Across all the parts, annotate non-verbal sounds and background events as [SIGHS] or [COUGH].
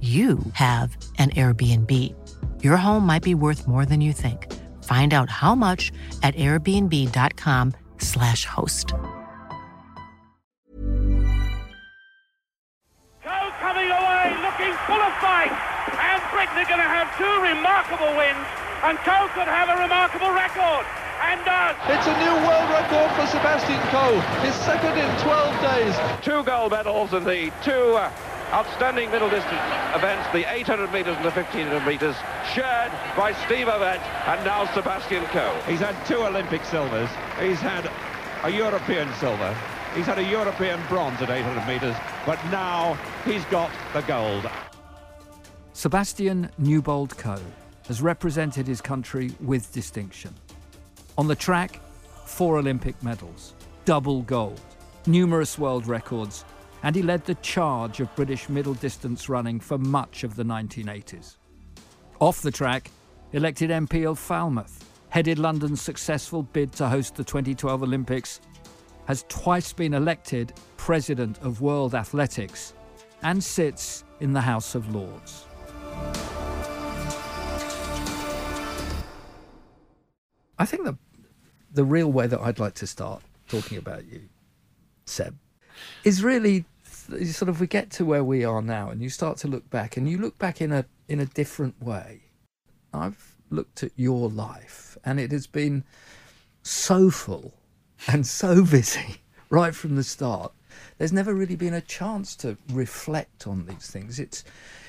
you have an Airbnb. Your home might be worth more than you think. Find out how much at airbnb.com/slash host. Coe coming away, looking full of fight. And Britain are going to have two remarkable wins. And Coe could have a remarkable record. And does. It's a new world record for Sebastian Coe. His second in 12 days. Two gold medals in the two uh, outstanding middle distance events, the 800 metres and the 1500 metres, shared by Steve Ovett and now Sebastian Coe. He's had two Olympic silvers. He's had a European silver. He's had a European bronze at 800 metres, but now he's got the gold. Sebastian Newbold Coe has represented his country with distinction. On the track, four Olympic medals, double gold, numerous world records, and he led the charge of British middle distance running for much of the 1980s. Off the track, elected MP of Falmouth, headed London's successful bid to host the 2012 Olympics, has twice been elected President of World Athletics, and sits in the House of Lords. I think the the real way that I'd like to start talking about you, Seb, is really sort of we get to where we are now, and you start to look back, and you look back in a in a different way. I've looked at your life, and it has been so full and so busy [LAUGHS] right from the start. There's never really been a chance to reflect on these things. It's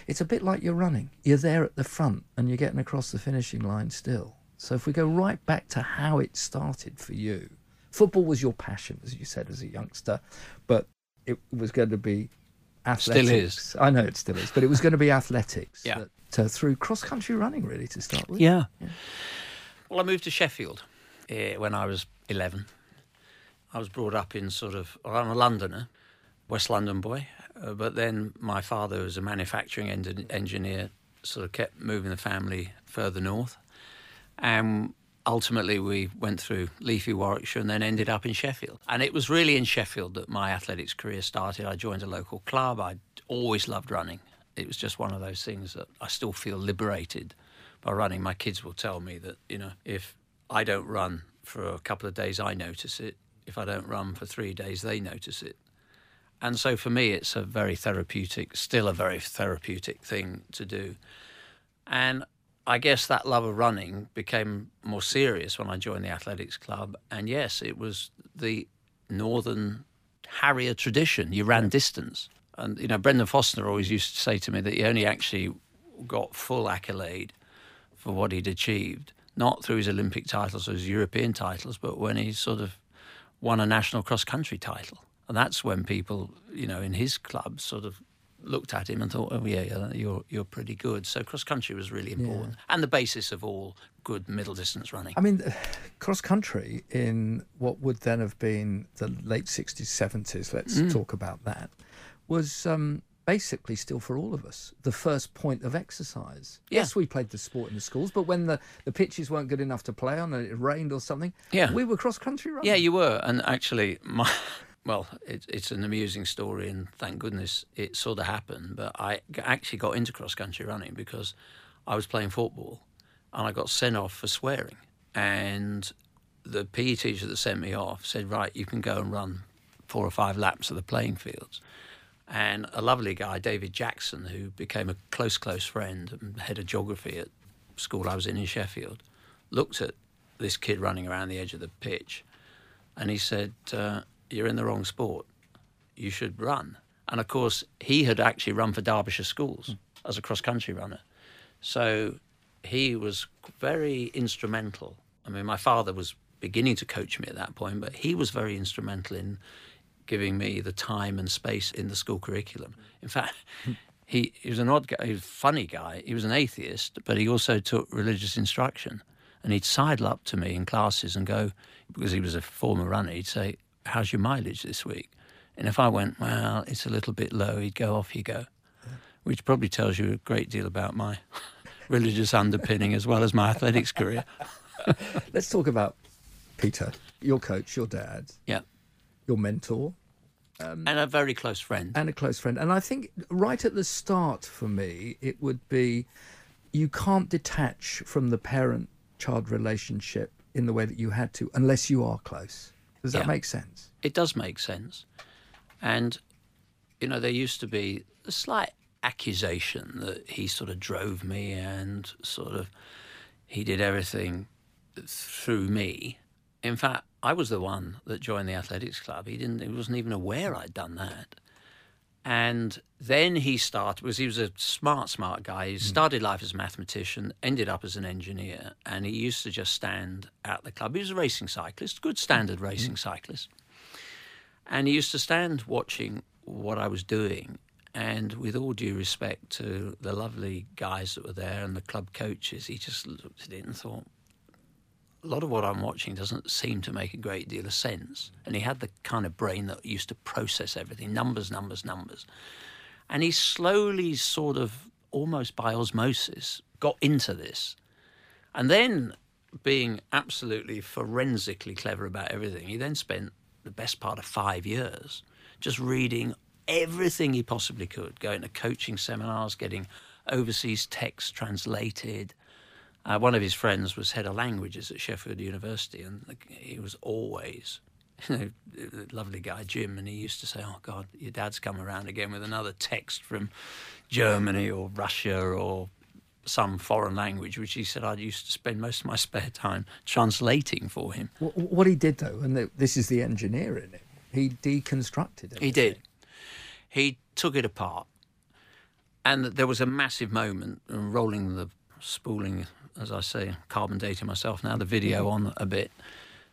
it's a bit like you're running. You're there at the front, and you're getting across the finishing line still. So if we go right back to how it started for you, football was your passion, as you said, as a youngster, but it was going to be athletics. Still is. I know it still is, but it was going to be athletics. Yeah. That, uh, through cross country running, really, to start with. Yeah. yeah. Well, I moved to Sheffield uh, when I was 11. I was brought up in sort of, well, I'm a Londoner, West London boy, uh, but then my father was a manufacturing en- engineer, sort of kept moving the family further north. And ultimately we went through leafy Warwickshire and then ended up in Sheffield. And it was really in Sheffield that my athletics career started. I joined a local club. I always loved running. It was just one of those things that I still feel liberated by running. My kids will tell me that, you know, if I don't run for a couple of days, I notice it. If I don't run for three days, they notice it. And so for me, it's a very therapeutic, still a very therapeutic thing to do. And I guess that love of running became more serious when I joined the athletics club. And yes, it was the northern Harrier tradition. You ran distance. And, you know, Brendan Foster always used to say to me that he only actually got full accolade for what he'd achieved, not through his Olympic titles or his European titles, but when he sort of won a national cross country title. And that's when people, you know, in his club sort of looked at him and thought, "Oh yeah, yeah you're you're pretty good." So cross country was really important, yeah. and the basis of all good middle distance running. I mean, [SIGHS] cross country in what would then have been the late sixties, seventies. Let's mm. talk about that. Was um, basically still for all of us the first point of exercise. Yeah. Yes, we played the sport in the schools, but when the, the pitches weren't good enough to play on and it rained or something, yeah. we were cross country running. Yeah, you were. And actually, my [LAUGHS] well, it, it's an amusing story, and thank goodness it sort of happened. But I actually got into cross country running because I was playing football and I got sent off for swearing. And the PE teacher that sent me off said, Right, you can go and run four or five laps of the playing fields. And a lovely guy, David Jackson, who became a close, close friend and head of geography at school I was in in Sheffield, looked at this kid running around the edge of the pitch and he said, uh, You're in the wrong sport. You should run. And of course, he had actually run for Derbyshire schools hmm. as a cross country runner. So he was very instrumental. I mean, my father was beginning to coach me at that point, but he was very instrumental in giving me the time and space in the school curriculum. In fact, hmm. [LAUGHS] he, he was an odd guy, he was a funny guy. He was an atheist, but he also took religious instruction. And he'd sidle up to me in classes and go, because he was a former runner, he'd say, How's your mileage this week? And if I went, Well, it's a little bit low, he'd go, Off you go. Which probably tells you a great deal about my [LAUGHS] religious underpinning as well as my athletics career. [LAUGHS] Let's talk about Peter, your coach, your dad, Yeah. your mentor, um, and a very close friend. and a close friend. And I think right at the start for me, it would be you can't detach from the parent child relationship in the way that you had to unless you are close. Does that Yeah. make sense? it does make sense. And, you know, there used to be a slight accusation that he sort of drove me and sort of he did everything through me. In fact, I was the one that joined the athletics club. He didn't. He wasn't even aware I'd done that. And then he started because he was a smart, smart guy. He hmm. started life as a mathematician, ended up as an engineer, and he used to just stand at the club. He was a racing cyclist, good standard hmm. racing cyclist. And he used to stand watching what I was doing. And with all due respect to the lovely guys that were there and the club coaches, he just looked at it and thought, a lot of what I'm watching doesn't seem to make a great deal of sense. And he had the kind of brain that used to process everything numbers, numbers, numbers. And he slowly, sort of almost by osmosis, got into this. And then, being absolutely forensically clever about everything, he then spent the best part of five years just reading everything he possibly could, going to coaching seminars, getting overseas texts translated. Uh, one of his friends was head of languages at Sheffield University, and he was always, [LAUGHS] you know, lovely guy Jim, and he used to say, "Oh God, your dad's come around again with another text from Germany or Russia or some foreign language," which he said I used to spend most of my spare time translating for him. Wh- What he did though, and this is the engineer in it, he deconstructed it. He did. He took it apart. And there was a massive moment, uh, rolling the spooling, as I say, carbon dating myself now, the video on a bit.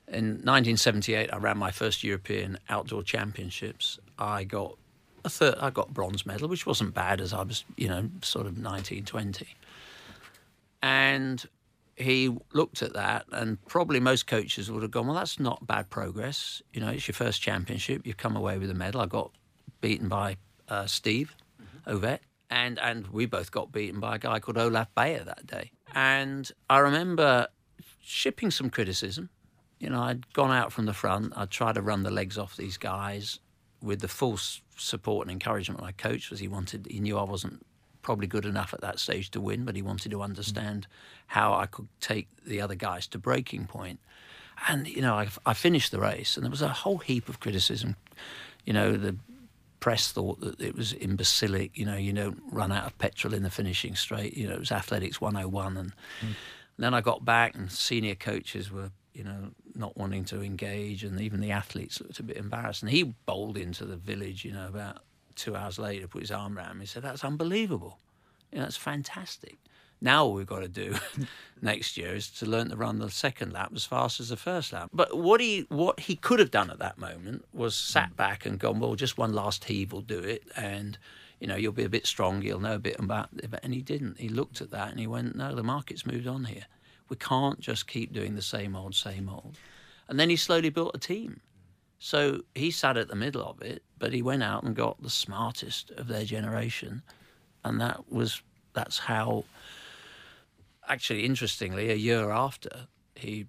In 1978, I ran my first European outdoor championships. I got a third, I got bronze medal, which wasn't bad as I was, you know, sort of 19, 20. And he looked at that, and probably most coaches would have gone, "Well, that's not bad progress. You know, it's your first championship. You've come away with a medal." I got beaten by uh, Steve Ovett, and and we both got beaten by a guy called Olaf Beyer that day. And I remember shipping some criticism. You know, I'd gone out from the front. I'd tried to run the legs off these guys with the full support and encouragement of my coach, because he wanted, he knew I wasn't probably good enough at that stage to win, but he wanted to understand how I could take the other guys to breaking point. And you know, I, I finished the race, and there was a whole heap of criticism. You know, the press thought that it was imbecilic. You know, you don't run out of petrol in the finishing straight. You know, it was athletics 101, and hmm. then I got back, and senior coaches were, you know, not wanting to engage, and even the athletes looked a bit embarrassed. And he bowled into the village, you know, about two hours later, put his arm around me, and said, "That's unbelievable. You know, that's fantastic." Now all we've got to do [LAUGHS] next year is to learn to run the second lap as fast as the first lap. But what he what he could have done at that moment was sat hmm. back and gone, well, just one last heave will do it, and you know you'll be a bit strong, you'll know a bit about it. And he didn't. He looked at that and he went, no, the market's moved on here. We can't just keep doing the same old, same old. And then he slowly built a team. So he sat at the middle of it, but he went out and got the smartest of their generation, and that was that's how. Actually, interestingly, a year after he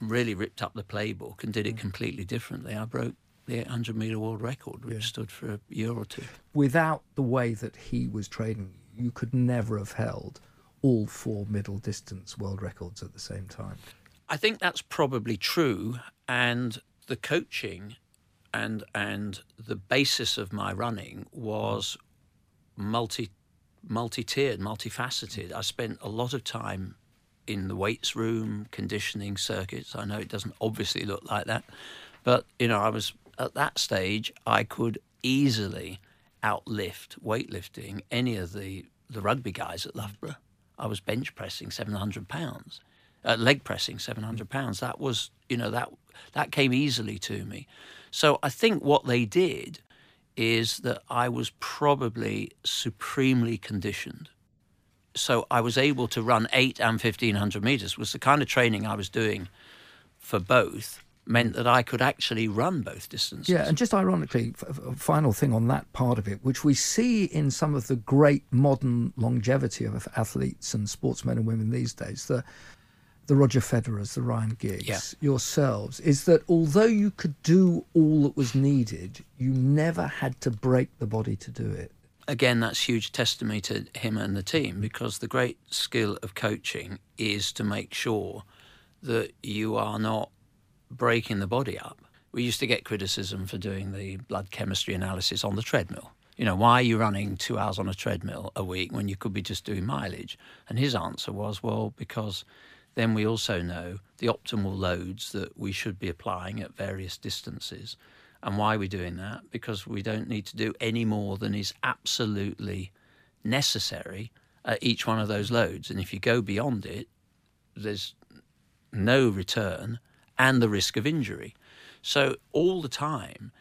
really ripped up the playbook and did it mm. completely differently. I broke the 800 meter world record, which stood for a year or two. Without the way that he was training, you could never have held all four middle distance world records at the same time. I think that's probably true, and the coaching and and the basis of my running was multi multi-tiered, multifaceted. I spent a lot of time in the weights room, conditioning circuits. I know it doesn't obviously look like that, but you know, I was at that stage. I could easily outlift weightlifting any of the the rugby guys at Loughborough. I was bench pressing seven hundred pounds, uh, leg pressing seven hundred pounds. That was you know that that came easily to me. So I think what they did is that I was probably supremely conditioned. So I was able to run eight and 1500 meters, was the kind of training I was doing for both meant that I could actually run both distances. Yeah, and just ironically, f- final thing on that part of it, which we see in some of the great modern longevity of athletes and sportsmen and women these days, the the Roger Federers, the Ryan Giggs, Yeah. yourselves, is that although you could do all that was needed, you never had to break the body to do it. again, that's huge testimony to him and the team because the great skill of coaching is to make sure that you are not breaking the body up. We used to get criticism for doing the blood chemistry analysis on the treadmill. You know, why are you running two hours on a treadmill a week when you could be just doing mileage? And his answer was, well, because then we also know the optimal loads that we should be applying at various distances. And why are we doing that? Because we don't need to do any more than is absolutely necessary at each one of those loads. And if you go beyond it, there's no return and the risk of injury. So all the time,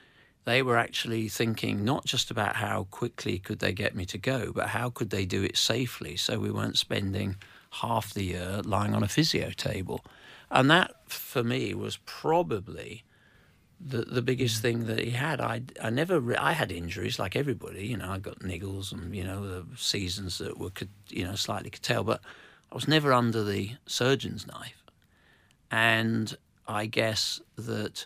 they were actually thinking not just about how quickly could they get me to go, but how could they do it safely so we weren't spending half the year lying on a physio table. And that, for me, was probably the the biggest thing that he had. I I never re- I had injuries like everybody. You know, I got niggles and you know the seasons that were you know slightly curtailed, but I was never under the surgeon's knife. And I guess that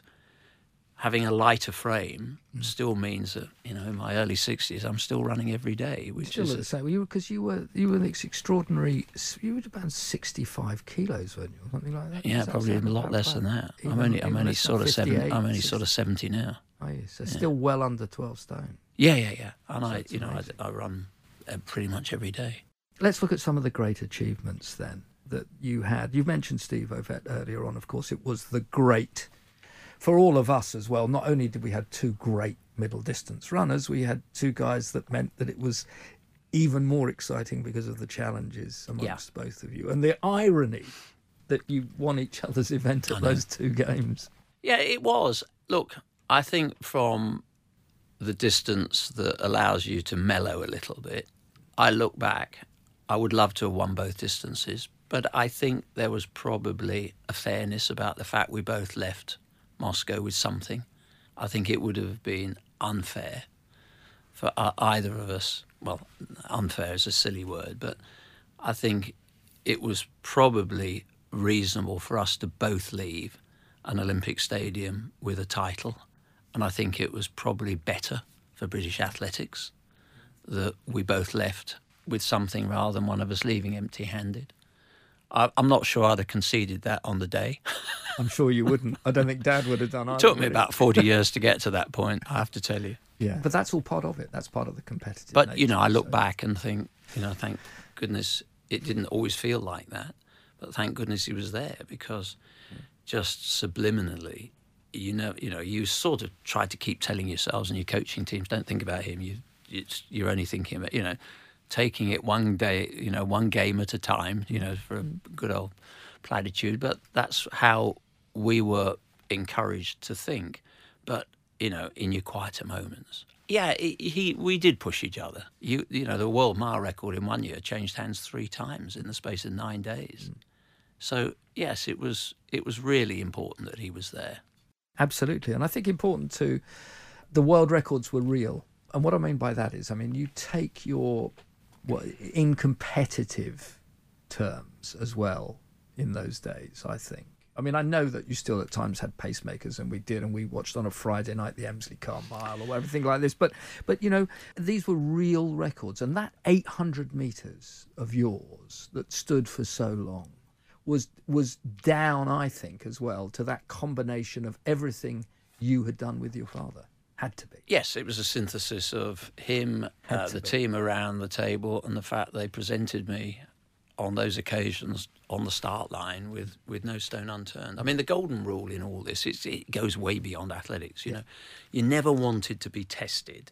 having a lighter frame still means that you know in my early sixties I'm still running every day, which Still is the same, because you were you were this extraordinary. You were about sixty-five kilos, weren't you, or something like that? yeah probably a lot less than that. Even- I'm only I'm only sort of seven. 58, I'm only 60. sort of seventy now. Are you? So still well under twelve stone. Yeah, yeah, yeah. And I, That's you know. I, I run uh, pretty much every day. Let's look at some of the great achievements then that you had. You mentioned Steve Ovett earlier on. Of course, it was the great for all of us as well. Not only did we have two great middle distance runners, we had two guys that meant that it was even more exciting because of the challenges amongst both of you and the irony that you won each other's event at those two games. Yeah, it was. Look, I think from the distance that allows you to mellow a little bit, I look back, I would love to have won both distances, but I think there was probably a fairness about the fact we both left Moscow with something. I think it would have been unfair for either of us. Well, unfair is a silly word, but I think it was probably reasonable for us to both leave an Olympic stadium with a title. And I think it was probably better for British athletics that we both left with something rather than one of us leaving empty handed. I'm not sure I'd have conceded that on the day. [LAUGHS] I'm sure you wouldn't. I don't think Dad would have done. It took me would he? about 40 years to get to that point, I have to tell you. Yeah, but that's all part of it. That's part of the competitive. But, you know, I look so- back and think, you know, thank goodness it didn't always feel like that. But thank goodness he was there because just subliminally, you know, you know, you sort of try to keep telling yourselves and your coaching teams, don't think about him. You, it's, you're only thinking about, you know, taking it one day, you know, one game at a time, you know, for a mm. good old platitude. But that's how we were encouraged to think. But you know, in your quieter moments. Yeah, he, we did push each other. You you know, the world mile record in one year changed hands three times in the space of nine days. Mm. So yes, it was it was really important that he was there. Absolutely. And I think important too, the world records were real. And what I mean by that is, I mean, you take your, in competitive terms as well in those days, I think. I mean, I know that you still at times had pacemakers, and we did, and we watched on a Friday night the Emsley Carr Mile or everything like this. But, but you know, these were real records, and that 800 meters of yours that stood for so long was was down, I think, as well to that combination of everything you had done with your father. Had to be. Yes, it was a synthesis of him, uh, the be. team around the table, and the fact they presented me on those occasions on the start line with, with no stone unturned. I mean, the golden rule in all this it's, it goes way beyond athletics. You know, you never wanted to be tested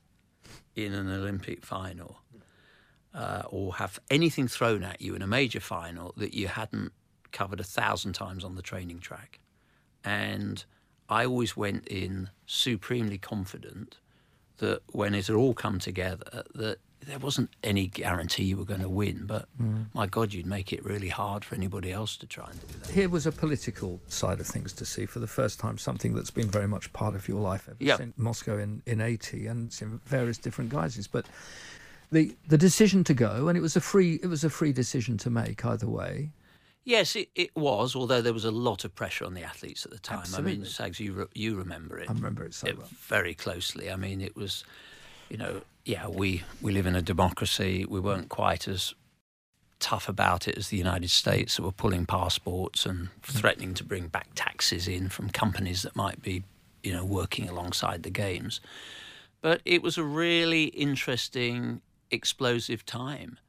in an Olympic final uh, or have anything thrown at you in a major final that you hadn't covered a thousand times on the training track. And I always went in supremely confident that when it had all come together, that there wasn't any guarantee you were going to win. But mm. my God, you'd make it really hard for anybody else to try and do that. Here was a political side of things to see for the first time, something that's been very much part of your life ever Yep. since Moscow in, in 80 and in various different guises. But the the decision to go, and it was a free it was a free decision to make either way. Yes, it, it was, although there was a lot of pressure on the athletes at the time. I mean, Sags, you, re- you remember it. I remember it so it well. very closely. I mean, it was, you know, yeah, we, we live in a democracy. We weren't quite as tough about it as the United States that were pulling passports and mm-hmm. threatening to bring back taxes in from companies that might be, you know, working alongside the games. But it was a really interesting, explosive time.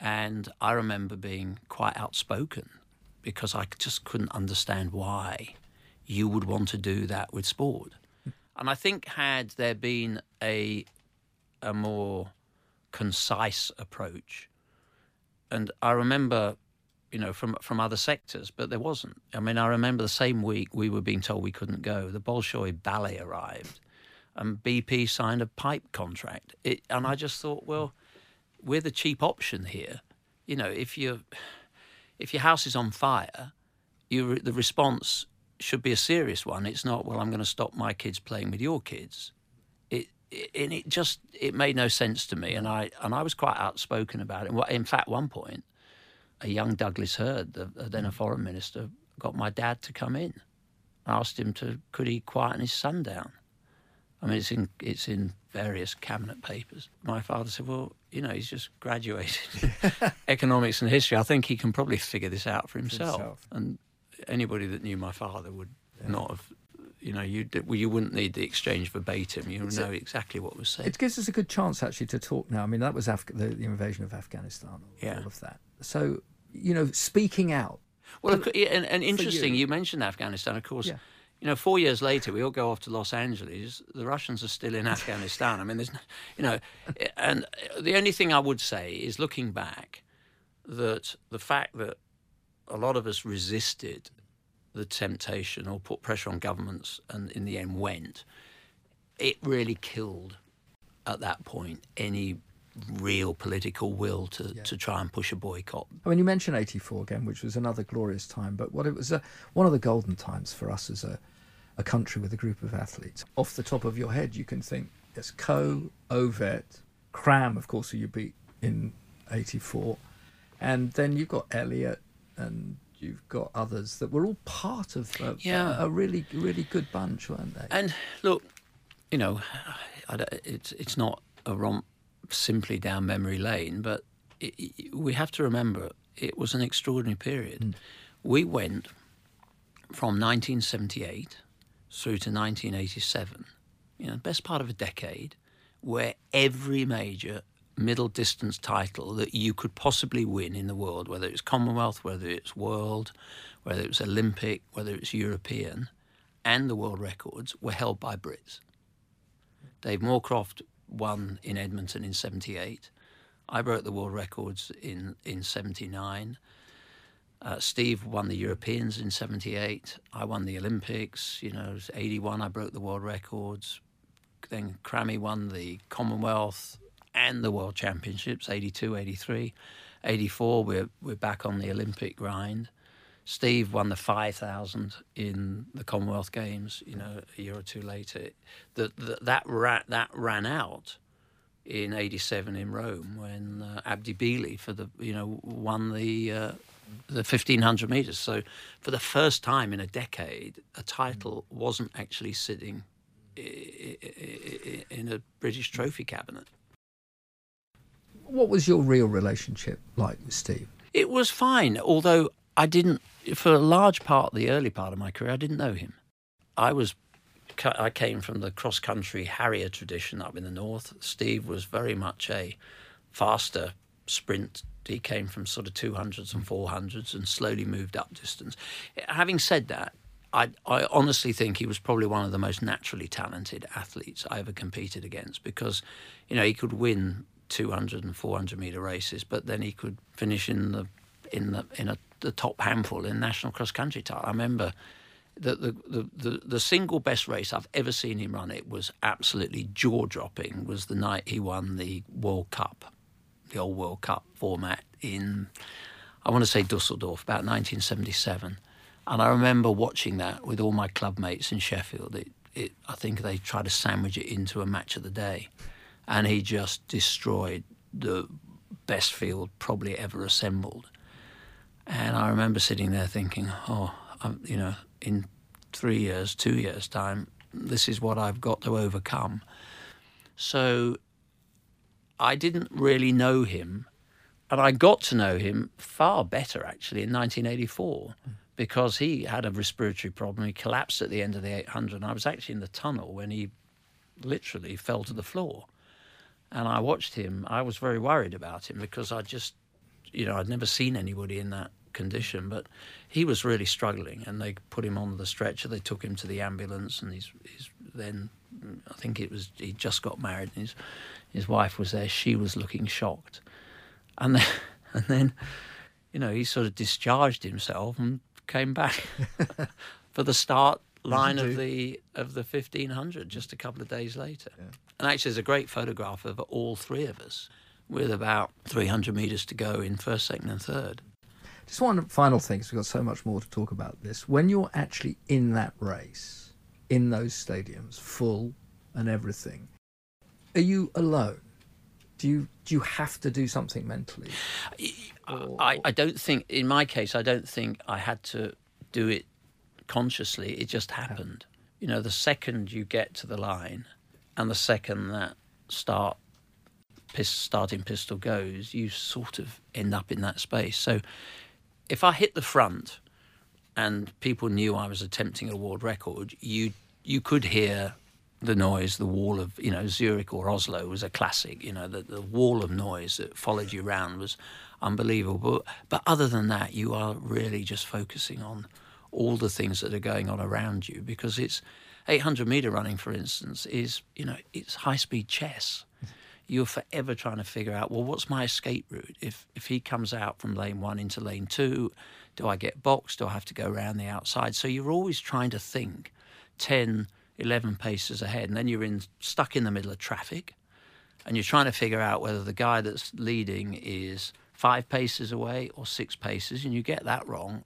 And I remember being quite outspoken because I just couldn't understand why you would want to do that with sport. And I think had there been a a more concise approach, and I remember, you know, from from other sectors, but there wasn't. I mean, I remember the same week we were being told we couldn't go. The Bolshoi ballet arrived, and BP signed a pipe contract. It, and I just thought, well, we're the cheap option here. You know, if you if your house is on fire, you the response should be a serious one. It's not, well, I'm going to stop my kids playing with your kids. It, it and it just it made no sense to me, and I and I was quite outspoken about it. In fact, one point, a young Douglas Hurd, the, then a foreign minister, got my dad to come in. I asked him to could he quieten his son down. I mean, it's in it's in various cabinet papers. My father said, "Well, you know, he's just graduated [LAUGHS] economics and history. I think he can probably figure this out for himself." himself. And anybody that knew my father would not have, you know, you well, you wouldn't need the exchange verbatim. You know exactly what was said. It gives us a good chance actually to talk now. I mean, that was Af- the, the invasion of Afghanistan, all, Yeah. all of that. So, you know, speaking out. Well, and, and interesting, you. you. mentioned Afghanistan, of course. Yeah. You know, four years later, we all go off to Los Angeles. The Russians are still in [LAUGHS] Afghanistan. I mean, there's, no, you know, [LAUGHS] and the only thing I would say is looking back, that the fact that a lot of us resisted the temptation or put pressure on governments and in the end went, it really killed at that point any real political will to, to try and push a boycott. I mean, you mentioned 84 again, which was another glorious time, but what it was uh, one of the golden times for us as a, a country with a group of athletes. Off the top of your head, you can think there's Coe, Ovett, Cram, of course, who you beat in 84, and then you've got Elliott and you've got others that were all part of a, Yeah. a, a really, really good bunch, weren't they? And look, you know, it's it's not a romp simply down memory lane, but it, it- we have to remember it was an extraordinary period. Hmm. We went from 1978 through to 1987, you know, best part of a decade, where every major middle distance title that you could possibly win in the world, whether it's Commonwealth, whether it's World, whether it was Olympic, whether it's European, and the world records were held by Brits. Dave Moorcroft won in Edmonton in 78. I broke the world records in, in 79. Uh, Steve won the Europeans in 78. I won the Olympics. You know, it was 81, I broke the world records. Then Crammy won the Commonwealth and the World Championships, 82, 83. 84, we're, we're back on the Olympic grind. Steve won the 5,000 in the Commonwealth Games, you know, a year or two later. That that that, ra- that ran out in 87 in Rome when uh, Abdi Bile for the, you know, won the uh, the 1500 meters. So for the first time in a decade, a title wasn't actually sitting in a British trophy cabinet. what was your real relationship like with Steve? It was fine, although I didn't, for a large part, the early part of my career, I didn't know him. I was I came from the cross country Harrier tradition up in the north. Steve was very much a faster sprint. He came from sort of 200s and 400s and slowly moved up distance. Having said that, I, I honestly think he was probably one of the most naturally talented athletes I ever competed against because, you know, he could win 200 and 400 meter races, but then he could finish in the in the in a, the top handful in national cross country title. I remember that the, the, the, the single best race I've ever seen him run. It was absolutely jaw dropping. Was the night he won the World Cup, the old World Cup format in, I want to say Dusseldorf, about 1977 and I remember watching that with all my club mates in Sheffield. It, it, I think they tried to sandwich it into a match of the day. And he just destroyed the best field probably ever assembled. And I remember sitting there thinking, oh, I'm, you know, in three years, two years' time, this is what I've got to overcome. So I didn't really know him. And I got to know him far better actually in 1984 because he had a respiratory problem. He collapsed at the end of the 800. And I was actually in the tunnel when he literally fell to the floor. And I watched him. I was very worried about him because I just, you know, I'd never seen anybody in that condition. But he was really struggling, and they put him on the stretcher. They took him to the ambulance, and he's, he's then, I think it was he just got married, and his his wife was there. She was looking shocked, and then, [LAUGHS] and then, you know, he sort of discharged himself and came back [LAUGHS] for the start line of the of the 1500 just a couple of days later. Yeah. And actually, there's a great photograph of all three of us with about 300 metres to go in first, second, and third. Just one final thing, because we've got so much more to talk about this. When you're actually in that race, in those stadiums, full and everything, are you alone? Do you do you have to do something mentally? I, I don't think, in my case, I don't think I had to do it consciously. It just happened. You know, the second you get to the line, and the second that start starting pistol goes, you sort of end up in that space. So, if I hit the front, and people knew I was attempting a world record, you you could hear the noise, the wall of, you know, Zurich or Oslo was a classic. You know, the, the wall of noise that followed you around was unbelievable. But, but other than that, you are really just focusing on all the things that are going on around you because it's 800 meter running, for instance, is, you know, it's high speed chess. You're forever trying to figure out, well, what's my escape route? If, if he comes out from lane one into lane two, do I get boxed? Do I have to go around the outside? So you're always trying to think 10, 11 paces ahead, and then you're in stuck in the middle of traffic, and you're trying to figure out whether the guy that's leading is five paces away or six paces, and you get that wrong,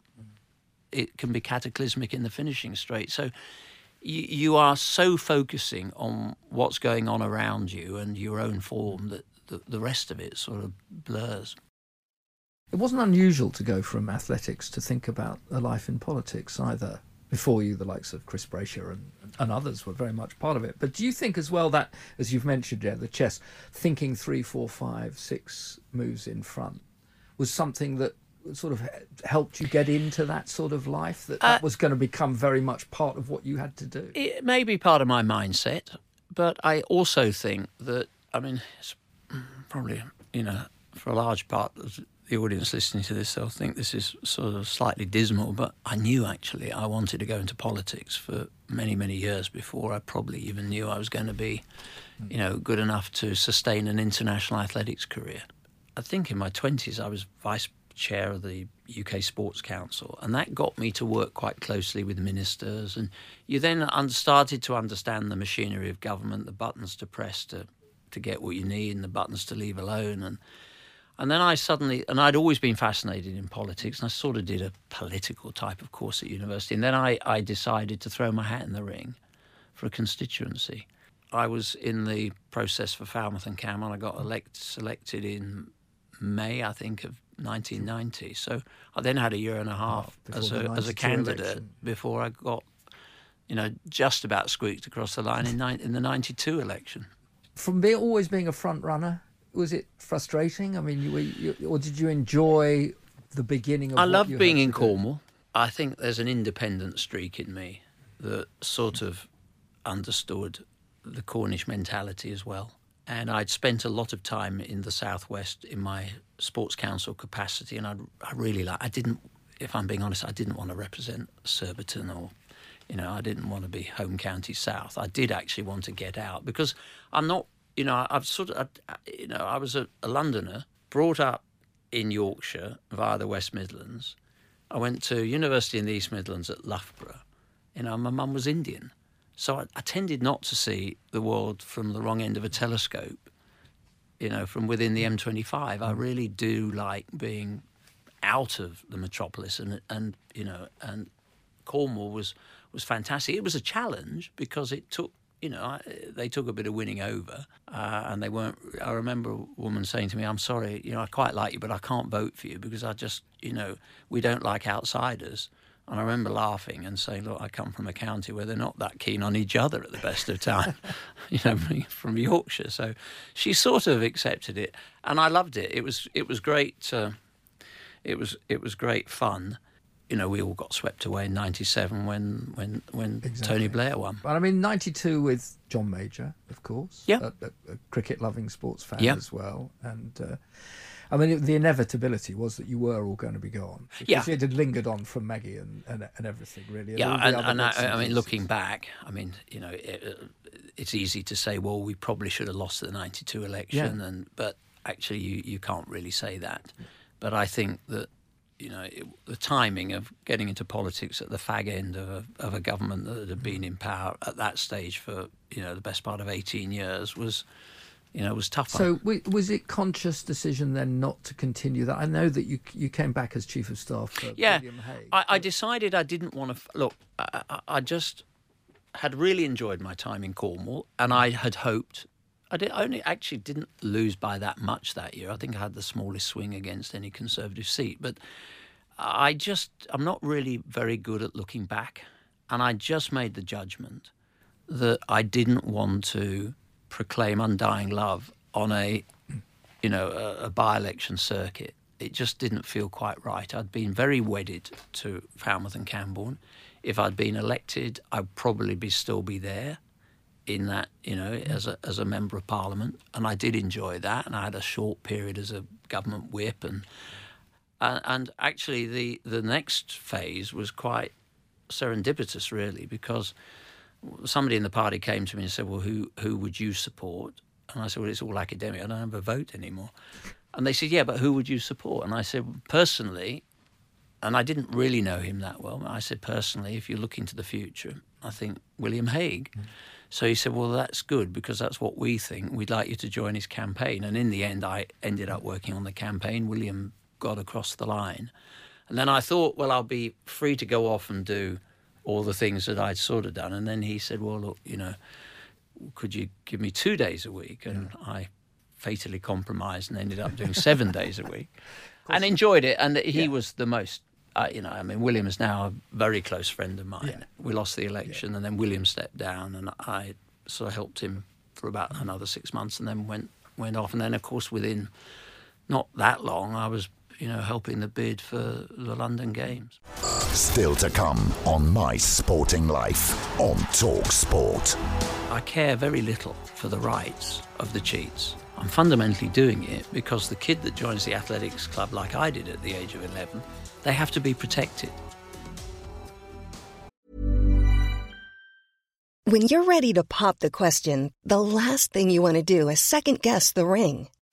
it can be cataclysmic in the finishing straight. So you, you are so focusing on what's going on around you and your own form that the, the rest of it sort of blurs. It wasn't unusual to go from athletics to think about a life in politics either before you, the likes of Chris Brasher and, and others were very much part of it. But do you think as well that, as you've mentioned, yeah, the chess, thinking three, four, five, six moves in front was something that sort of helped you get into that sort of life that, that uh, was going to become very much part of what you had to do it may be part of my mindset but i also think that i mean it's probably you know for a large part of the audience listening to this, they'll think this is sort of slightly dismal, but I knew actually I wanted to go into politics for many, many years before I probably even knew I was going to be, you know, good enough to sustain an international athletics career. I think in my 20s I was vice chair of the UK Sports Council, and that got me to work quite closely with ministers. And you then started to understand the machinery of government, the buttons to press to, to get what you need, and the buttons to leave alone. And and then I suddenly, and I'd always been fascinated in politics, and I sort of did a political type of course at university. And then I, I decided to throw my hat in the ring for a constituency. I was in the process for Falmouth and Cam, and I got elect, selected in May, I think, of 1990. So I then had a year and a ah, half oh, as, a, as a candidate election. before I got, you know, just about squeaked across the line in, in the 92 election. From being, always being a front runner was it frustrating? I mean, you, you, or did you enjoy the beginning of? I love being in Cornwall. I think there's an independent streak in me that sort of understood the Cornish mentality as well. And I'd spent a lot of time in the southwest in my sports council capacity, and I'd, I really like. I didn't, if I'm being honest, I didn't want to represent Surbiton or, you know, I didn't want to be home county south. I did actually want to get out because I'm not, you know, I've sort of, I, you know, I was a, a Londoner, brought up in Yorkshire via the West Midlands. I went to university in the East Midlands at Loughborough. You know, my mum was Indian. So I, I, tended not to see the world from the wrong end of a telescope, you know, from within the M25. I really do like being out of the metropolis and, and you know, and Cornwall was, was fantastic. It was a challenge because it took you know, they took a bit of winning over, uh, and they weren't. I remember a woman saying to me, "I'm sorry, you know, I quite like you, but I can't vote for you because I just, you know, we don't like outsiders." And I remember laughing and saying, "Look, I come from a county where they're not that keen on each other at the best of time, [LAUGHS] you know, [LAUGHS] from Yorkshire." So she sort of accepted it, and I loved it. It was it was great. Uh, it was it was great fun you know, we all got swept away in '97 when when when exactly. Tony Blair won. But I mean, '92 with John Major, of course. Yeah, a, a, a cricket-loving sports fan yeah. as well, and. Uh, I mean, it, the inevitability was that you were all going to be gone. Yeah, it had lingered on from Maggie and, and, and everything, really. And yeah, and, and I, I, mean, looking back, I mean, you know, it, uh, it's easy to say, well, we probably should have lost the '92 election, yeah. and but actually, you you can't really say that. But I think that you know, it, the timing of getting into politics at the fag end of a, of a government that had been in power at that stage for you know the best part of eighteen years was, you know, it was tough. So was it conscious decision then not to continue that? I know that you you came back as chief of staff for yeah, William Hague. I, I decided I didn't want to look. I, I just had really enjoyed my time in Cornwall, and I had hoped I did, only actually didn't lose by that much that year. I think I had the smallest swing against any Conservative seat, but I just I'm not really very good at looking back, and I just made the judgment that I didn't want to proclaim undying love on a you know a, a by-election circuit. It just didn't feel quite right. I'd been very wedded to Falmouth and Camborne. If I'd been elected, I'd probably be still be there in that, you know, mm. as a as a member of parliament, and I did enjoy that. And I had a short period as a government whip, and and, and actually the the next phase was quite serendipitous, really, because somebody in the party came to me and said, "Well, who who would you support?" And I said, "Well, it's all academic. I don't have a vote anymore." And they said, "Yeah, but who would you support?" And I said, "Personally." And I didn't really know him that well. I said, personally, if you look into the future, I think William Hague. Mm. So he said, Well, that's good because that's what we think. We'd like you to join his campaign. And in the end, I ended up working on the campaign. William got across the line. And then I thought, Well, I'll be free to go off and do all the things that I'd sort of done. And then he said, Well, look, you know, could you give me two days a week? And yeah. I fatally compromised and ended up doing seven [LAUGHS] days a week and enjoyed it. And he yeah. was the most uh, you know, I mean, William is now a very close friend of mine. Yeah. We lost the election, and then William stepped down, and I sort of helped him for about another six months, and then went went off. And then, of course, within not that long, I was, you know, helping the bid for the London Games. Still to come on My Sporting Life on Talk Sport. I care very little for the rights of the cheats. I'm fundamentally doing it because the kid that joins the athletics club, like I did at the age of 11, they have to be protected. When you're ready to pop the question, the last thing you want to do is second guess the ring.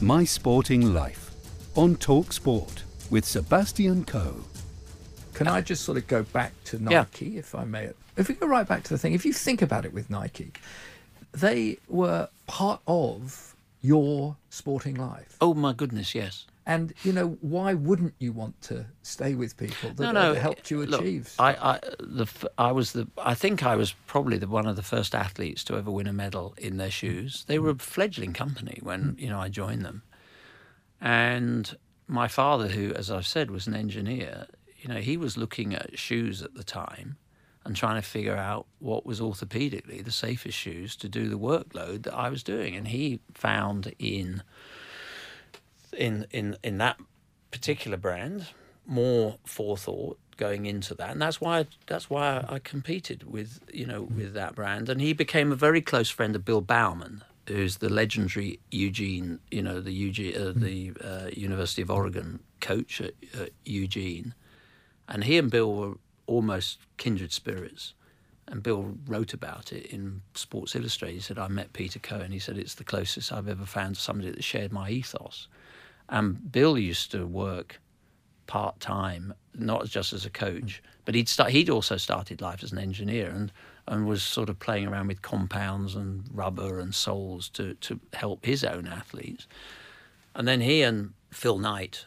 My Sporting Life on Talk Sport with Sebastian Coe. Can I just sort of go back to Yeah. Nike, if I may? If we go right back to the thing, if you think about it with Nike, they were part of your sporting life. Oh my goodness, yes. And, you know, why wouldn't you want to stay with people that no, no, have helped you look, achieve? I, I, the, I was the. I think I was probably the one of the first athletes to ever win a medal in their shoes. They were a fledgling company when mm. you know I joined them, and my father, who, as I've said, was an engineer, you know, he was looking at shoes at the time and trying to figure out what was orthopedically the safest shoes to do the workload that I was doing, and he found in in in in that particular brand more forethought going into that and that's why that's why I competed with you know with that brand and he became a very close friend of Bill Bowerman who's the legendary Eugene you know the Eugene uh, the uh, University of Oregon coach at, at Eugene and he and Bill were almost kindred spirits and Bill wrote about it in Sports Illustrated. He said, I met Peter Coe. He said, it's the closest I've ever found to somebody that shared my ethos. And Bill used to work part time, not just as a coach, but he'd start, he'd also started life as an engineer and, and was sort of playing around with compounds and rubber and soles to, to help his own athletes. And then he and Phil Knight,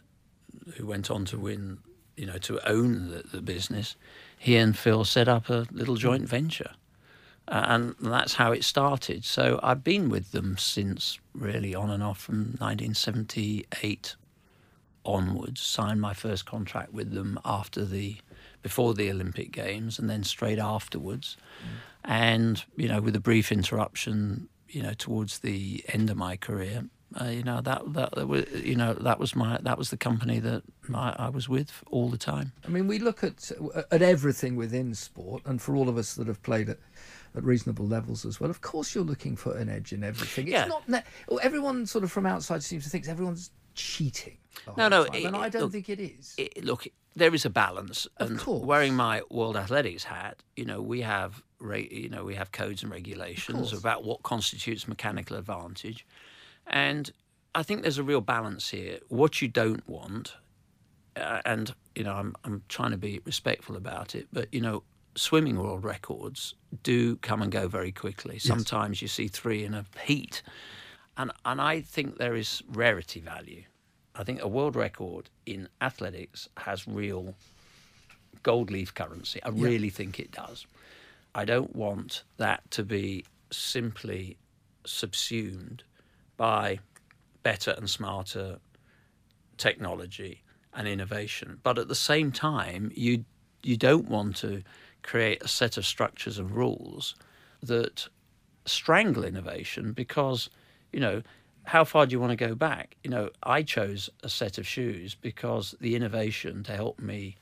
who went on to win, you know, to own the, the business, he and Phil set up a little joint venture. Uh, and that's how it started. So I've been with them since really on and off from 1978 onwards. Signed my first contract with them after the before the Olympic Games, and then straight afterwards. And you know, with a brief interruption, you know, towards the end of my career, uh, you know that, that that was you know that was my that was the company that I, I was with all the time. I mean, we look at at everything within sport, and for all of us that have played at, at reasonable levels as well, of course, you're looking for an edge in everything. It's Yeah. not ne- everyone sort of from outside seems to think everyone's cheating. No, no, it- and I don't look, think it is. it- look, there is a balance, Of and course. wearing my World Athletics hat, you know, we have, re- you know, we have codes and regulations about what constitutes mechanical advantage, and I think there's a real balance here. What you don't want, uh, and you know, I'm I'm trying to be respectful about it, but you know, swimming world records do come and go very quickly. Sometimes you see three in a heat, and and I think there is rarity value. I think a world record in athletics has real gold leaf currency. I really think it does. I don't want that to be simply subsumed by better and smarter technology and innovation. But at the same time, you you don't want to create a set of structures and rules that strangle innovation because you know how far do you want to go back? You know i chose a set of shoes because the innovation to help me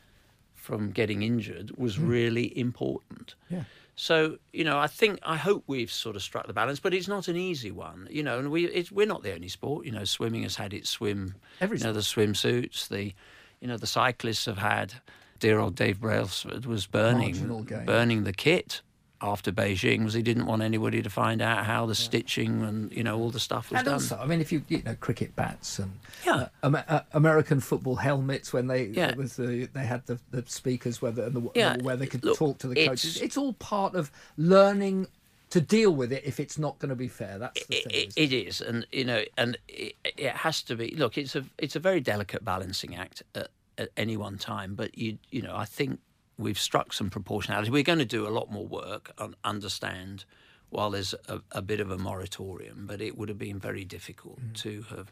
from getting injured was hmm. really important. Yeah. so you know i think i hope we've sort of struck the balance but it's not an easy one you know and we we're not the only sport you know swimming has had its swim Every you know the swimsuits the you know the cyclists have had dear old dave brailsford was burning burning the kit after Beijing because he didn't want anybody to find out how the stitching and you know all the stuff was And done. also, I mean, if you you know cricket bats and Yeah. uh, uh, American football helmets when they Yeah. with the they had the, the speakers where the, and the Yeah, where they could look, talk to the coaches. It's all part of learning to deal with it if it's not going to be fair. That's the thing. it? it is, and you know, and it, it has to be. Look, it's a it's a very delicate balancing act at, at any one time. But you you know, I think we've struck some proportionality. We're going to do a lot more work and understand. While there's a, a bit of a moratorium, but it would have been very difficult Mm. to have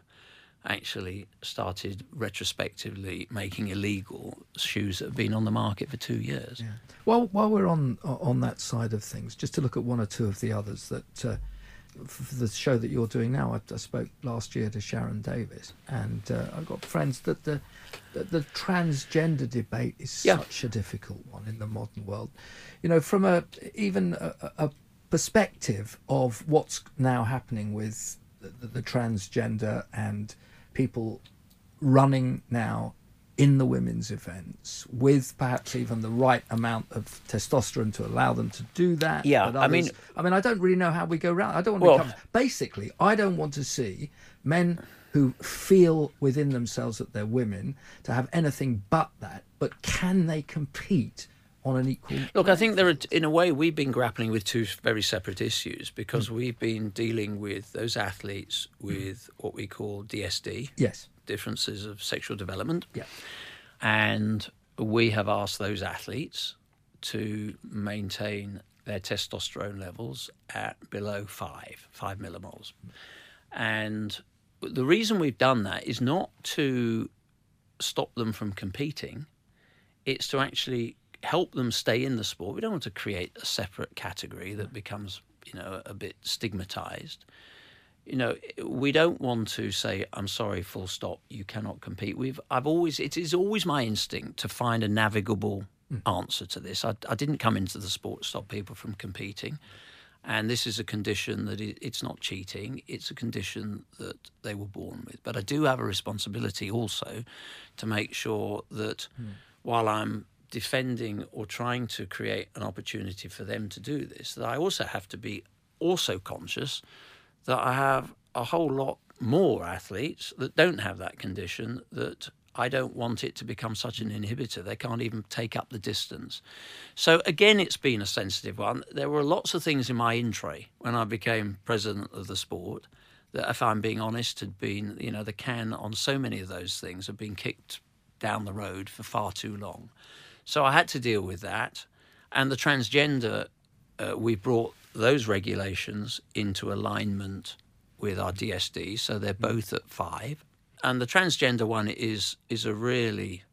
actually started retrospectively making illegal shoes that have been on the market for two years. Yeah. While while we're on on that side of things, just to look at one or two of the others that. Uh, for the show that you're doing now, I, I, spoke last year to Sharon Davies, and uh, I've got friends that the, the, the transgender debate is yeah. such a difficult one in the modern world. You know, from a even a, a perspective of what's now happening with the, the transgender and people running now in the women's events with perhaps even the right amount of testosterone to allow them to do that. Yeah, others, I mean, I mean, I don't really know how we go around. I don't want to well, become, basically, I don't want to see men who feel within themselves that they're women to have anything but that. But can they compete? on an equal. Look, I think there are, in a way, we've been grappling with two very separate issues because mm. we've been dealing with those athletes with what we call DSD. Yes differences of sexual development. Yeah. And we have asked those athletes to maintain their testosterone levels at below five, five millimoles. And the reason we've done that is not to stop them from competing, it's to actually help them stay in the sport. We don't want to create a separate category that becomes, you know, a bit stigmatized you know, we don't want to say, "I'm sorry, full stop, you cannot compete." We've, I've always, it is always my instinct to find a navigable mm. answer to this. I, I, didn't come into the sport to stop people from competing, and this is a condition that it's not cheating; it's a condition that they were born with. But I do have a responsibility also to make sure that mm. while I'm defending or trying to create an opportunity for them to do this, that I also have to be also conscious that I have a whole lot more athletes that don't have that condition that I don't want it to become such an inhibitor. They can't even take up the distance. So, again, it's been a sensitive one. There were lots of things in my in tray when I became president of the sport that, if I'm being honest, had been, you know, the can on so many of those things had been kicked down the road for far too long. So, I had to deal with that. And the transgender, uh, we brought those regulations into alignment with our DSD, so they're both at five. And the transgender one is is a really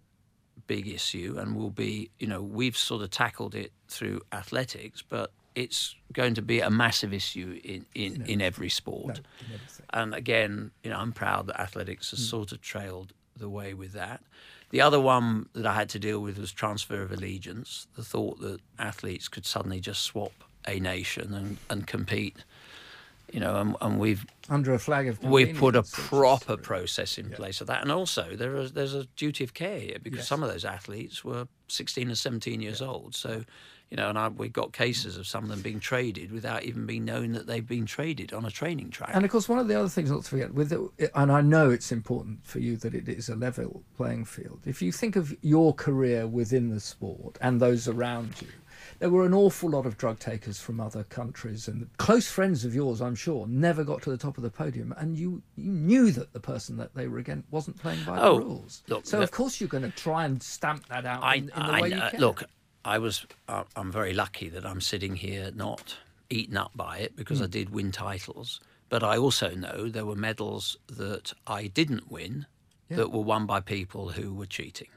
big issue, and will be, you know, we've sort of tackled it through athletics, but it's going to be a massive issue in, in, no. in every sport. No, and again, you know, I'm proud that athletics has mm. sort of trailed the way with that. The other one that I had to deal with was transfer of allegiance, the thought that athletes could suddenly just swap a nation and, and compete. You know, and, and we've under a flag of we've put a proper process in yeah. place of that, and also there is there's a duty of care here because yes. some of those athletes were 16 or 17 years yeah. old, so you know, and I, we got cases of some of them being traded without even being known that they've been traded on a training track. And of course, one of the other things not to forget with it, and I know it's important for you that it is a level playing field. If you think of your career within the sport and those around you, there were an awful lot of drug takers from other countries and close friends of yours, I'm sure, never got to the top of the podium, and you you knew that the person that they were against wasn't playing by oh, the rules. Look, so of course you're going to try and stamp that out I, in, in the I, way you can. Look, I was uh, I'm very lucky that I'm sitting here not eaten up by it because mm. I did win titles. But I also know there were medals that I didn't win yeah. that were won by people who were cheating.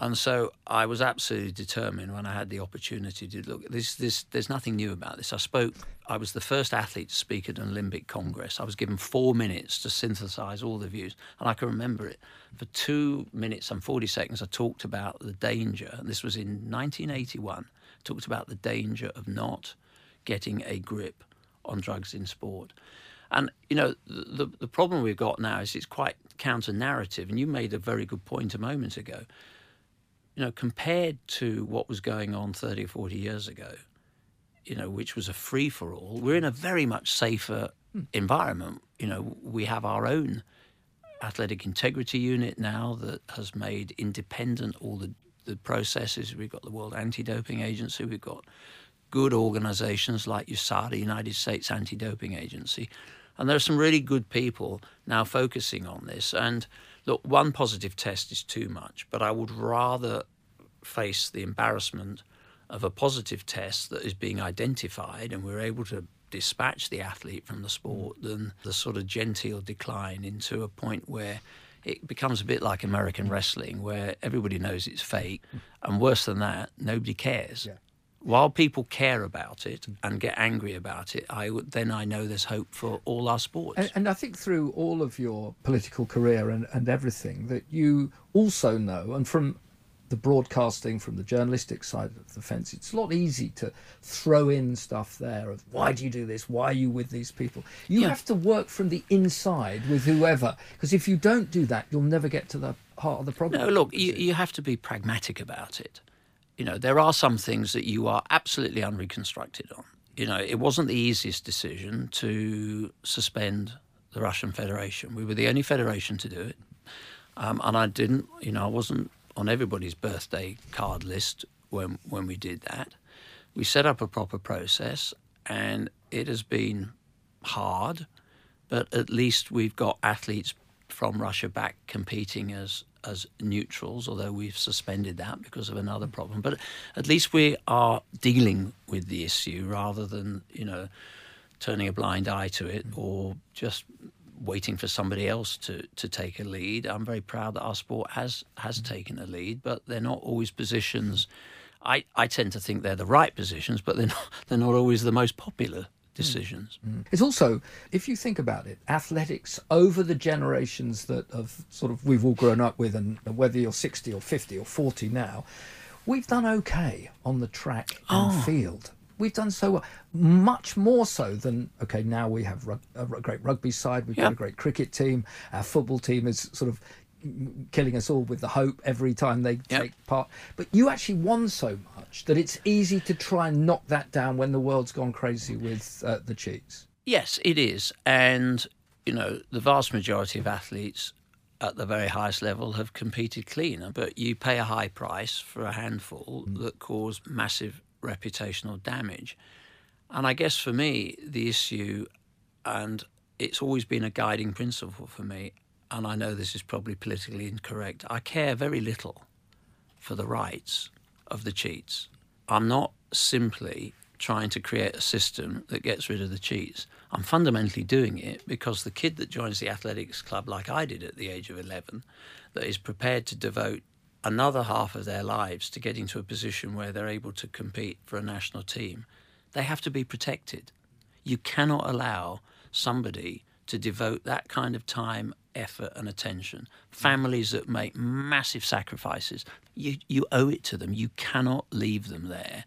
And so I was absolutely determined when I had the opportunity to look. This, this, there's nothing new about this. I spoke. I was the first athlete to speak at an Olympic Congress. I was given four minutes to synthesize all the views, and I can remember it. For two minutes and forty seconds, I talked about the danger. And this was in 1981. I talked about the danger of not getting a grip on drugs in sport. And you know, the the problem we've got now is it's quite counter narrative. And you made a very good point a moment ago you know, compared to what was going on 30 or 40 years ago, you know, which was a free for all, we're in a very much safer hmm. environment. You know, we have our own athletic integrity unit now that has made independent all the, the processes. We've got the World Anti Doping Agency, we've got good organizations like USADA, United States Anti Doping Agency. And there are some really good people now focusing on this. And look, one positive test is too much, but I would rather face the embarrassment of a positive test that is being identified and we're able to dispatch the athlete from the sport than the sort of genteel decline into a point where it becomes a bit like American wrestling, where everybody knows it's fake, and worse than that, nobody cares. Yeah. While people care about it and get angry about it, I would, then I know there's hope for all our sports. And, and I think through all of your political career and, and everything, that you also know, and from the broadcasting, from the journalistic side of the fence, it's a lot easy to throw in stuff there of why do you do this? Why are you with these people? You Yeah. have to work from the inside with whoever, because if you don't do that, you'll never get to the heart of the problem. No, look, you, you have to be pragmatic about it. You know, there are some things that you are absolutely unreconstructed on. You know, it wasn't the easiest decision to suspend the Russian Federation. We were the only federation to do it. Um, and I didn't, you know, I wasn't on everybody's birthday card list when, when we did that. We set up a proper process, and it has been hard, but at least we've got athletes from Russia back competing as as neutrals, although we've suspended that because of another problem. But at least we are dealing with the issue rather than you know turning a blind eye to it or just waiting for somebody else to, to take a lead. I'm very proud that our sport has has taken a lead, but they're not always positions. I, I tend to think they're the right positions, but they're not, they're not always the most popular Hmm. decisions. Hmm. Hmm. It's also, if you think about it, athletics over the generations that have sort of we've all grown up with, and whether you're 60 or 50 or 40 now, we've done okay on the track and Oh. field. We've done so well, much more so than okay. Now we have rug, a great rugby side. We've got a great cricket team. Our football team is sort of killing us all with the hope every time they Yep. take part. But you actually won so much that it's easy to try and knock that down when the world's gone crazy with uh, the cheats. Yes, it is. And, you know, the vast majority of athletes at the very highest level have competed clean, but you pay a high price for a handful that cause massive reputational damage. And I guess for me, the issue, and it's always been a guiding principle for me, and I know this is probably politically incorrect, I care very little for the rights of the cheats. I'm not simply trying to create a system that gets rid of the cheats. I'm fundamentally doing it because the kid that joins the athletics club, like I did at the age of 11, that is prepared to devote another half of their lives to getting to a position where they're able to compete for a national team, they have to be protected. You cannot allow somebody to devote that kind of time, effort, and attention. Families that make massive sacrifices, you, you owe it to them. You cannot leave them there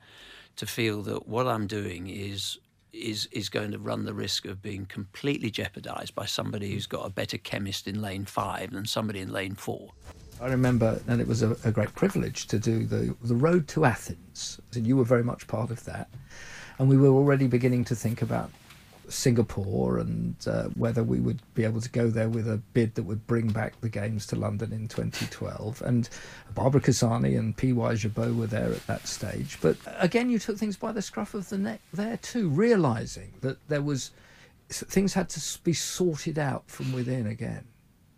to feel that what I'm doing is is is going to run the risk of being completely jeopardized by somebody who's got a better chemist in lane five than somebody in lane four. I remember, and it was a, a great privilege to do the the road to Athens. And you were very much part of that, and we were already beginning to think about Singapore and uh, whether we would be able to go there with a bid that would bring back the games to London in 2012. And Barbara Cassani and P.Y. Gerbeau were there at that stage. But again, you took things by the scruff of the neck there too, realizing that there was things had to be sorted out from within again.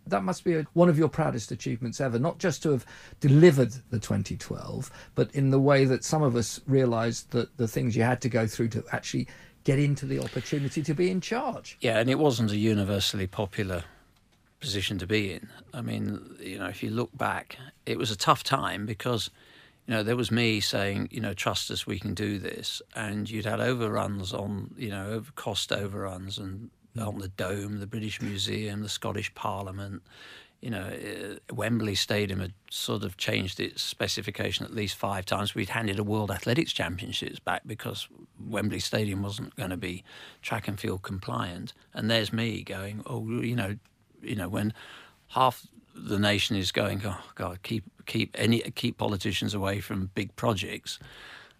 That must be a, one of your proudest achievements ever, not just to have delivered the 2012, but in the way that some of us realised that the things you had to go through to actually get into the opportunity to be in charge. Yeah, and it wasn't a universally popular position to be in. I mean, you know, if you look back, it was a tough time because, you know, there was me saying, you know, trust us, we can do this, and you'd had overruns on, you know, cost overruns and on the Dome, the British Museum, the Scottish Parliament. You know, uh, Wembley Stadium had sort of changed its specification at least five times. We'd handed a World Athletics Championships back because Wembley Stadium wasn't going to be track and field compliant. And there's me going, oh, you know, you know, when half the nation is going, oh God, keep keep any keep politicians away from big projects.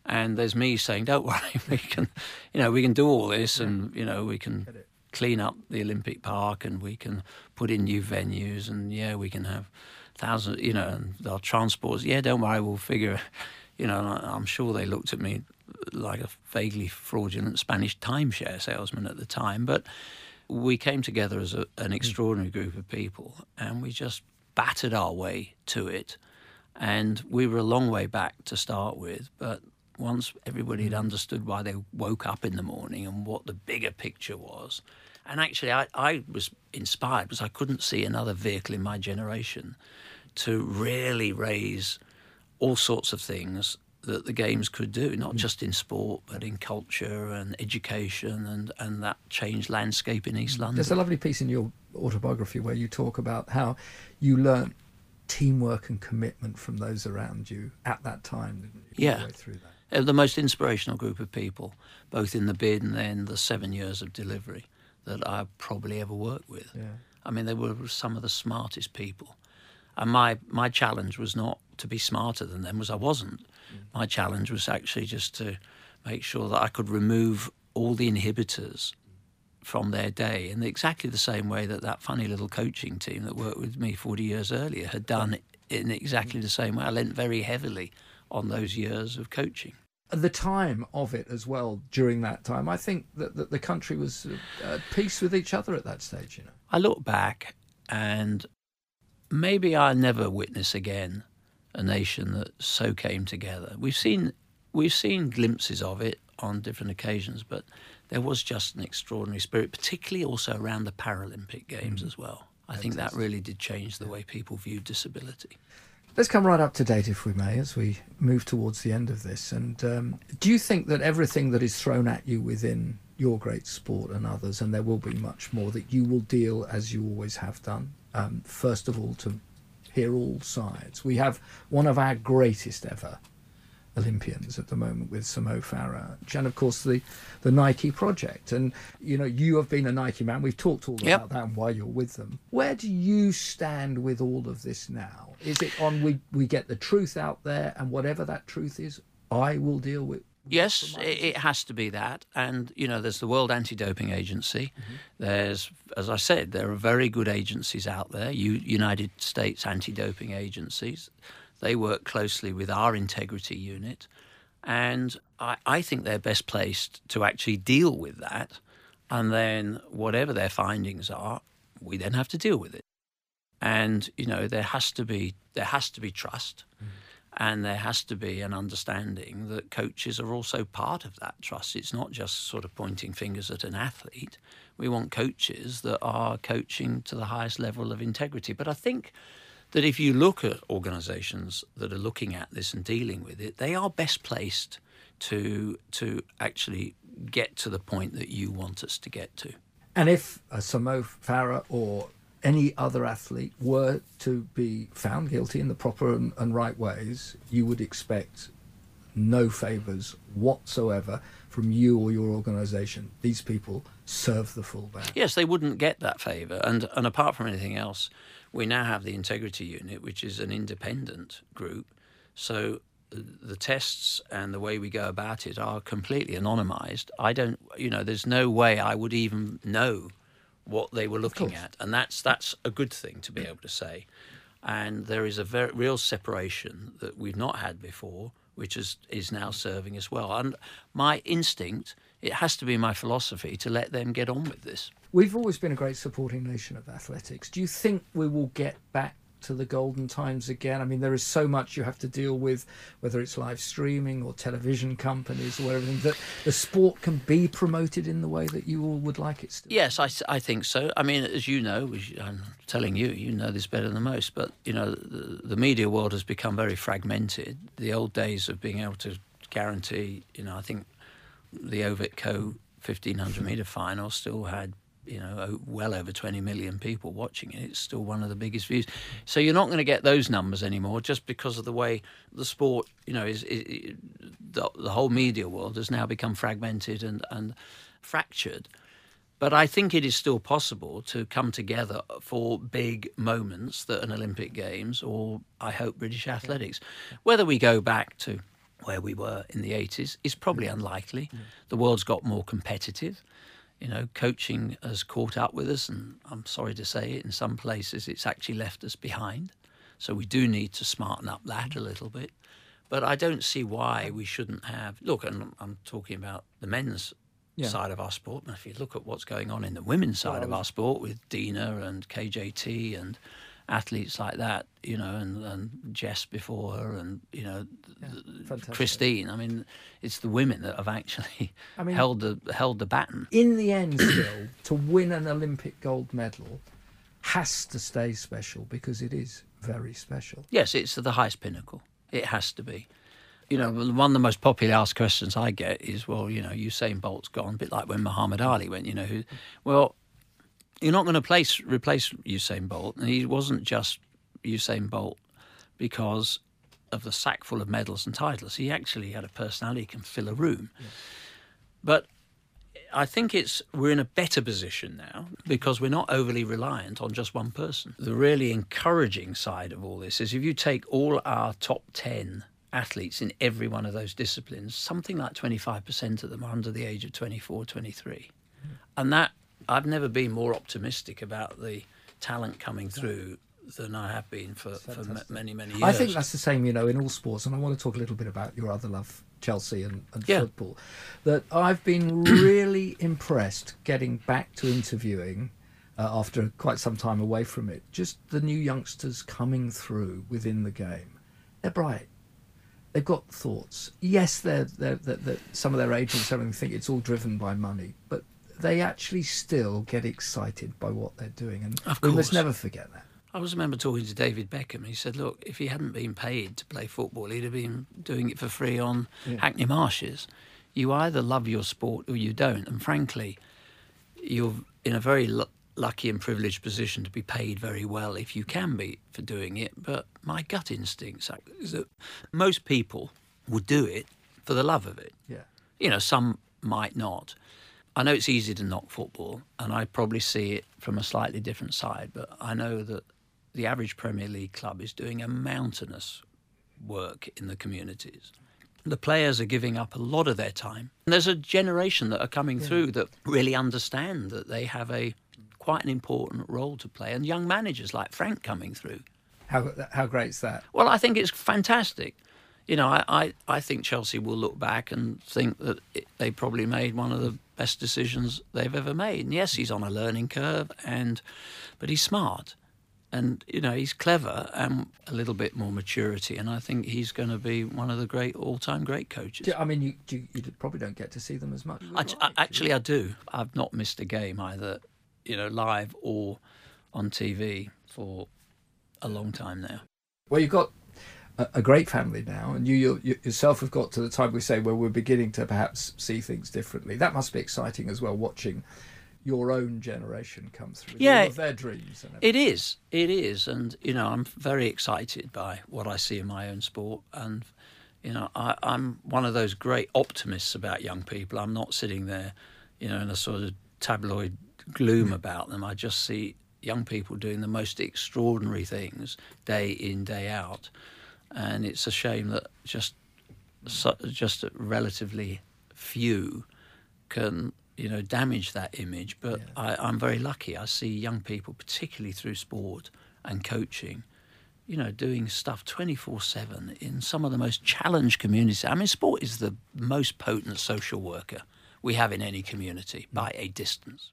And there's me saying, don't [LAUGHS] worry, we can, you know, we can do all this, and you know, we can clean up the Olympic Park, and we can put in new venues, and yeah, we can have thousands, you know, and our transports. Yeah, don't worry, we'll figure. [LAUGHS] You know, and I- I'm sure they looked at me like a vaguely fraudulent Spanish timeshare salesman at the time, but we came together as a, an hmm. extraordinary group of people, and we just battered our way to it. And we were a long way back to start with, but once everybody had hmm. understood why they woke up in the morning and what the bigger picture was. And actually, I, I was inspired because I couldn't see another vehicle in my generation to really raise all sorts of things that the games could do, not just in sport, but in culture and education and, and that changed landscape in East London. There's a lovely piece in your autobiography where you talk about how you learnt teamwork and commitment from those around you at that time? Yeah. through that. Uh, The most inspirational group of people, both in the bid and then the seven years of delivery, that I probably ever worked with. Yeah. I mean, they were some of the smartest people. And my, my challenge was not to be smarter than them, was I wasn't. Mm. My challenge was actually just to make sure that I could remove all the inhibitors from their day in exactly the same way that that funny little coaching team that worked with me 40 years earlier had done in exactly mm. the same way. I lent very heavily on those years of coaching. The time of it as well, during that time, I think that, that the country was at peace with each other at that stage, you know. I look back and maybe I'll never witness again a nation that so came together. We've seen we've seen glimpses of it on different occasions, but there was just an extraordinary spirit, particularly also around the Paralympic Games mm-hmm. as well. I think that really did change the way people viewed disability. Let's come right up to date, if we may, as we move towards the end of this. And um, do you think that everything that is thrown at you within your great sport and others, and there will be much more, that you will deal as you always have done? Um, first of all, to hear all sides. We have one of our greatest ever Olympians at the moment with Sir Mo Farah, and of course the the Nike project. And you know, you have been a Nike man. We've talked all Yep. about that and why you're with them. Where do you stand with all of this now? Is it on we we get the truth out there, and whatever that truth is, I will deal with. Yes, it, it has to be that. And, you know, there's the World Anti Doping Agency. Mm-hmm. There's, as I said, there are very good agencies out there, U- United States anti doping agencies. They work closely with our integrity unit. And I, I think they're best placed to actually deal with that. And then, whatever their findings are, we then have to deal with it. And, you know, there has to be, there has to be trust mm. and there has to be an understanding that coaches are also part of that trust. It's not just sort of pointing fingers at an athlete. We want coaches that are coaching to the highest level of integrity. But I think that if you look at organisations that are looking at this and dealing with it, they are best placed to to actually get to the point that you want us to get to. And if uh, a Sir Mo Farah or any other athlete were to be found guilty in the proper and, and right ways, you would expect no favours whatsoever from you or your organisation. These people serve the full ban. Yes, they wouldn't get that favour. And, and apart from anything else, we now have the Integrity Unit, which is an independent group. So uh, the tests and the way we go about it are completely anonymised. I don't, you know, there's no way I would even know what they were looking at. And that's, that's a good thing to be able to say. And there is a very real separation that we've not had before, which is, is now serving us well. And my instinct, it has to be my philosophy to let them get on with this. We've always been a great supporting nation of athletics. Do you think we will get back to the golden times again? I mean, there is so much you have to deal with, whether it's live streaming or television companies or everything, that the sport can be promoted in the way that you all would like it to. Yes, I, I think so. I mean, as you know, I'm telling you, you know this better than most, but, you know, the, the media world has become very fragmented. The old days of being able to guarantee, you know, I think the Ovett Coe 1500 metre final still had, you know, oh, well over 20 million people watching it. It's still one of the biggest views. So you're not going to get those numbers anymore just because of the way the sport, you know, is, is the, the whole media world has now become fragmented and, and fractured. But I think it is still possible to come together for big moments that an Olympic Games or I hope British athletics. Whether we go back to where we were in the 80s is probably unlikely. The world's got more competitive. You know, coaching has caught up with us, and I'm sorry to say it, in some places it's actually left us behind. So we do need to smarten up that a little bit. But I don't see why we shouldn't have. Look, and I'm talking about the men's Yeah. side of our sport. And if you look at what's going on in the women's side of our sport with Dina and KJT and athletes like that, you know, and, and Jess before her, and you know, Yeah, Christine. I mean, it's the women that have actually [LAUGHS] I mean- held the held the baton. In the end, still, to win an Olympic gold medal has to stay special because it is very special. Yes, it's the highest pinnacle. It has to be. You know, one of the most popular asked questions I get is, well, you know, Usain Bolt's gone, a bit like when Muhammad Ali went, you know, who, well, you're not going to place, replace Usain Bolt. And he wasn't just Usain Bolt because of the sack full of medals and titles. He actually had a personality, can fill a room. But I think it's we're in a better position now because we're not overly reliant on just one person. The really encouraging side of all this is if you take all our top 10 athletes in every one of those disciplines, something like 25% of them are under the age of 24, 23. And that I've never been more optimistic about the talent coming through than I have been for, for m- many, many years. I think that's the same, you know, in all sports. And I want to talk a little bit about your other love, Chelsea and, and Yeah. football. That I've been really [CLEARS THROAT] impressed getting back to interviewing uh, after quite some time away from it. Just the new youngsters coming through within the game. They're bright. They've got thoughts. Yes, they're, they're, they're, they're, some of their agents and everything think it's all driven by money, but they actually still get excited by what they're doing. And Of we must never forget that. I was remember talking to David Beckham. He said, "Look, if he hadn't been paid to play football, he'd have been doing it for free on Yeah. Hackney Marshes. You either love your sport or you don't. And frankly, you're in a very lu- lucky and privileged position to be paid very well if you can be for doing it. But my gut instinct is that most people would do it for the love of it. Yeah. You know, some might not. I know it's easy to knock football, and I probably see it from a slightly different side, but I know that the average Premier League club is doing a mountainous work in the communities. The players are giving up a lot of their time. And there's a generation that are coming through that really understand that they have a quite an important role to play, and young managers like Frank coming through. How, how great's that? Well, I think it's fantastic. You know, I, I, I think Chelsea will look back and think that it, they probably made one of the best decisions they've ever made. And yes, he's on a learning curve, and but he's smart, and you know he's clever and a little bit more maturity. And I think he's going to be one of the great all-time great coaches. I mean, you, you, you probably don't get to see them as much. I, I- actually, I do. I've not missed a game either, you know, live or on TV for a long time now. Well, you've got a, a great family now, and you, you you- yourself have got to the time we say where we're beginning to perhaps see things differently. That must be exciting as well, watching your own generation come through. Yeah, their dreams. And. It is. It is. And, you know, I'm very excited by what I see in my own sport. And, you know, I, I'm one of those great optimists about young people. I'm not sitting there, you know, in a sort of tabloid gloom mm. about them. I just see young people doing the most extraordinary things day in, day out. And it's a shame that just so, just relatively few can you know damage that image. But I, I'm very lucky. I see young people, particularly through sport and coaching, you know, doing stuff 24 7 in some of the most challenged communities. I mean, sport is the most potent social worker we have in any community mm. by a distance.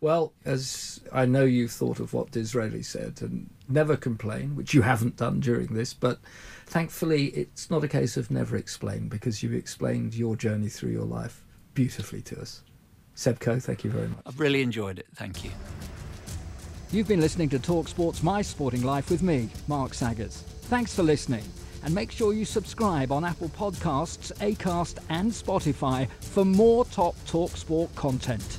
Well, as I know you've thought of what Disraeli said and never complain, which you haven't done during this, but thankfully it's not a case of never explain because you explained your journey through your life beautifully to us. Seb Coe, thank you very much. I've really enjoyed it. Thank you. You've been listening to TalkSport's My Sporting Life with me, Mark Saggers. Thanks for listening, and make sure you subscribe on Apple Podcasts, Acast, and Spotify for more top TalkSport content.